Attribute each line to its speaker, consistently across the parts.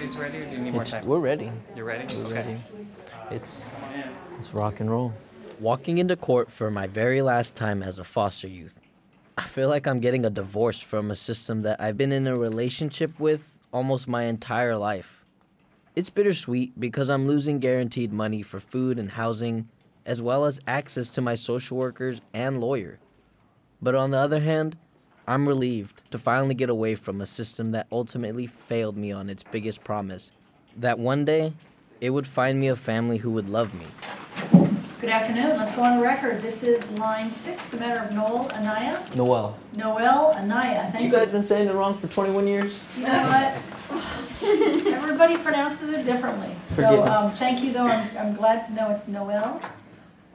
Speaker 1: guys ready, or do you need more
Speaker 2: It's,
Speaker 1: time?
Speaker 2: we're ready.
Speaker 1: You're ready?
Speaker 2: We're
Speaker 1: okay.
Speaker 2: ready. It's it's rock and roll.
Speaker 3: Walking into court for my very last time as a foster youth. I feel like I'm getting a divorce from a system that I've been in a relationship with almost my entire life. It's bittersweet because I'm losing guaranteed money for food and housing, as well as access to my social workers and lawyer. But on the other hand, I'm relieved to finally get away from a system that ultimately failed me on its biggest promise that one day it would find me a family who would love me.
Speaker 4: Good afternoon, let's go on the record. This is line six, the matter of Noel Anaya.
Speaker 2: Noel.
Speaker 4: Noel Anaya, thank
Speaker 2: You
Speaker 4: you.
Speaker 2: guys have been saying it wrong for 21 years?
Speaker 4: You know what? Everybody pronounces it differently.
Speaker 2: Forgive
Speaker 4: So, um, thank you though, I'm, I'm glad to know it's Noel.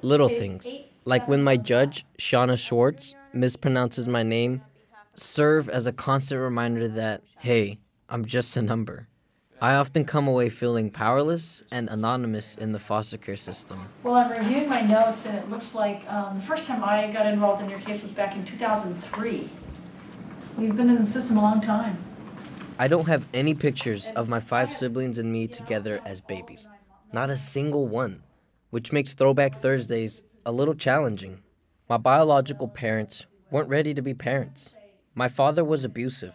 Speaker 3: Little
Speaker 4: Is
Speaker 3: things,
Speaker 4: eight,
Speaker 3: like when my judge, Shauna Schwartz, mispronounces my name, serve as a constant reminder that, hey, I'm just a number. I often come away feeling powerless and anonymous in the foster care system.
Speaker 4: Well, I'm reviewing my notes and it looks like, um, the first time I got involved in your case was back in two thousand three. You've been in the system a long time.
Speaker 3: I don't have any pictures of my five siblings and me together as babies. Not a single one, which makes Throwback Thursdays a little challenging. My biological parents weren't ready to be parents. My father was abusive.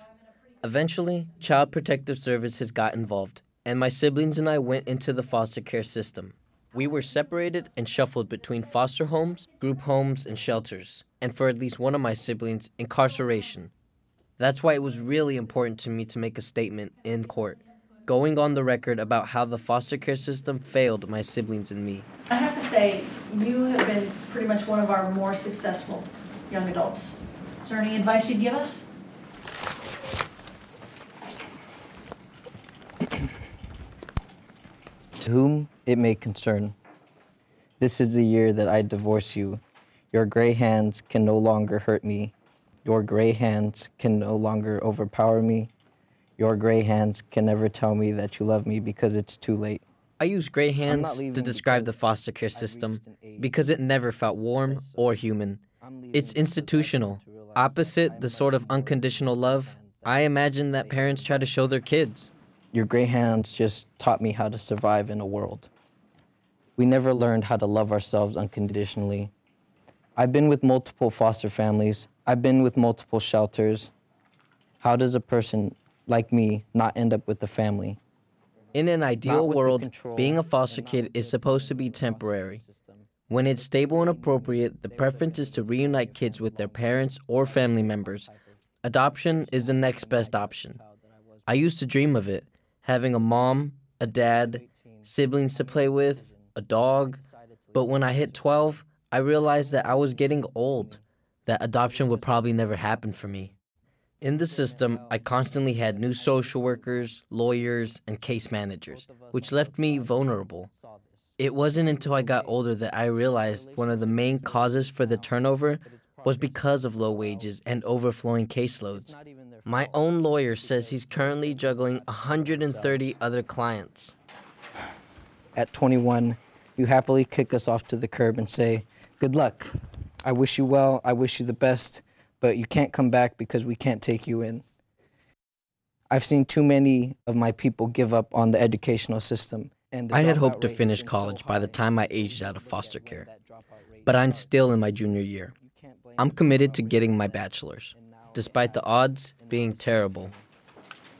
Speaker 3: Eventually, Child Protective Services got involved, and my siblings and I went into the foster care system. We were separated and shuffled between foster homes, group homes, and shelters, and for at least one of my siblings, incarceration. That's why it was really important to me to make a statement in court, going on the record about how the foster care system failed my siblings and me.
Speaker 4: I have to say, you have been pretty much one of our more successful young adults. Is there any advice you'd give us?
Speaker 2: To whom it may concern, this is the year that I divorce you. Your gray hands can no longer hurt me. Your gray hands can no longer overpower me. Your gray hands can never tell me that you love me because it's too late.
Speaker 3: I use gray hands to describe the foster care system
Speaker 2: reached an age
Speaker 3: because it never felt warm or human. It's institutional,
Speaker 2: come to realize that
Speaker 3: opposite the sort of unconditional love
Speaker 2: the hands that
Speaker 3: I
Speaker 2: I
Speaker 3: imagine that parents try to show their kids.
Speaker 2: Your gray hands just taught me how to survive in a world. We never learned how to love ourselves unconditionally. I've been with multiple foster families, I've been with multiple shelters. How does a person like me not end up with a family?
Speaker 3: In an ideal world, being a foster kid is supposed to be
Speaker 2: abuse of
Speaker 3: temporary. When it's stable and appropriate, the preference is to reunite kids with their parents or family members. Adoption is the next best option. I used to dream of it having a mom, a dad, siblings to play with, a dog. But when I hit 12, I realized that I was getting old, that adoption would probably never happen for me. In the system, I constantly had new social workers, lawyers, and case managers, which left me vulnerable. It wasn't until I got older that I realized one of the main causes for the turnover was because of low wages and overflowing caseloads. My own lawyer says he's currently juggling 130 other clients.
Speaker 2: At 21, you happily kick us off to the curb and say, Good luck. I wish you well. I wish you the best, but you can't come back because we can't take you in. I've seen too many of my people give up on the educational system. And
Speaker 3: I had hoped to finish
Speaker 2: been so
Speaker 3: college by the time I aged out of foster care, but I'm still in my junior year.
Speaker 2: You can't blame
Speaker 3: I'm committed to getting my bachelor's, despite the odds being terrible.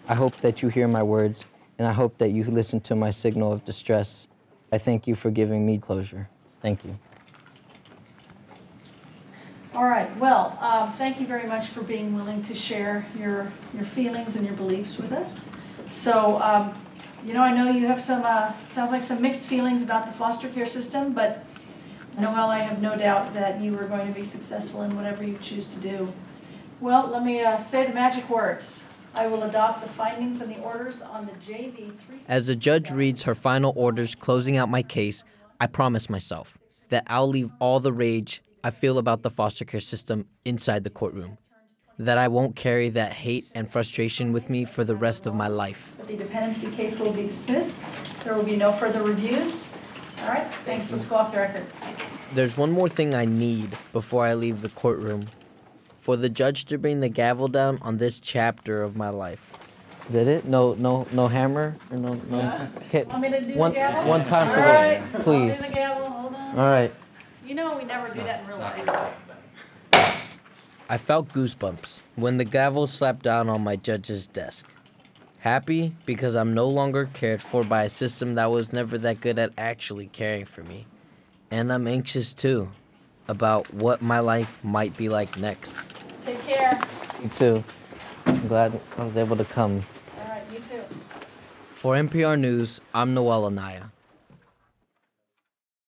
Speaker 2: I hope that you hear my words, and I hope that you listen to my signal of distress. I thank you for giving me closure. Thank you.
Speaker 4: All right, well, um, thank you very much for being willing to share your, your feelings and your beliefs with us. So, um, you know, I know you have some, uh, sounds like some mixed feelings about the foster care system, but Noel, I have no doubt that you are going to be successful in whatever you choose to do. Well, let me uh, say the magic words. I will adopt the findings and the orders on the JV 367.
Speaker 3: As the judge reads her final orders closing out my case, I promise myself that I'll leave all the rage I feel about the foster care system inside the courtroom. That I won't carry that hate and frustration with me for the rest of my life.
Speaker 4: The dependency case will be dismissed. There will be no further reviews. All right, thanks, let's go off the record.
Speaker 3: There's one more thing I need before I leave the courtroom for the judge to bring the gavel down on this chapter of my life. Is that it? No, no, no hammer or no, no. Okay,
Speaker 4: Want me to do
Speaker 3: one,
Speaker 4: the gavel?
Speaker 3: one time for
Speaker 4: right,
Speaker 3: the, please.
Speaker 4: the gavel, hold on.
Speaker 3: All right.
Speaker 4: You know we never do that in real life.
Speaker 3: I felt goosebumps when the gavel slapped down on my judge's desk. Happy because I'm no longer cared for by a system that was never that good at actually caring for me. And I'm anxious too about what my life might be like next.
Speaker 4: Take care.
Speaker 3: You too. I'm glad I was able to come.
Speaker 4: All right, you too.
Speaker 3: For NPR News, I'm Noel Anaya.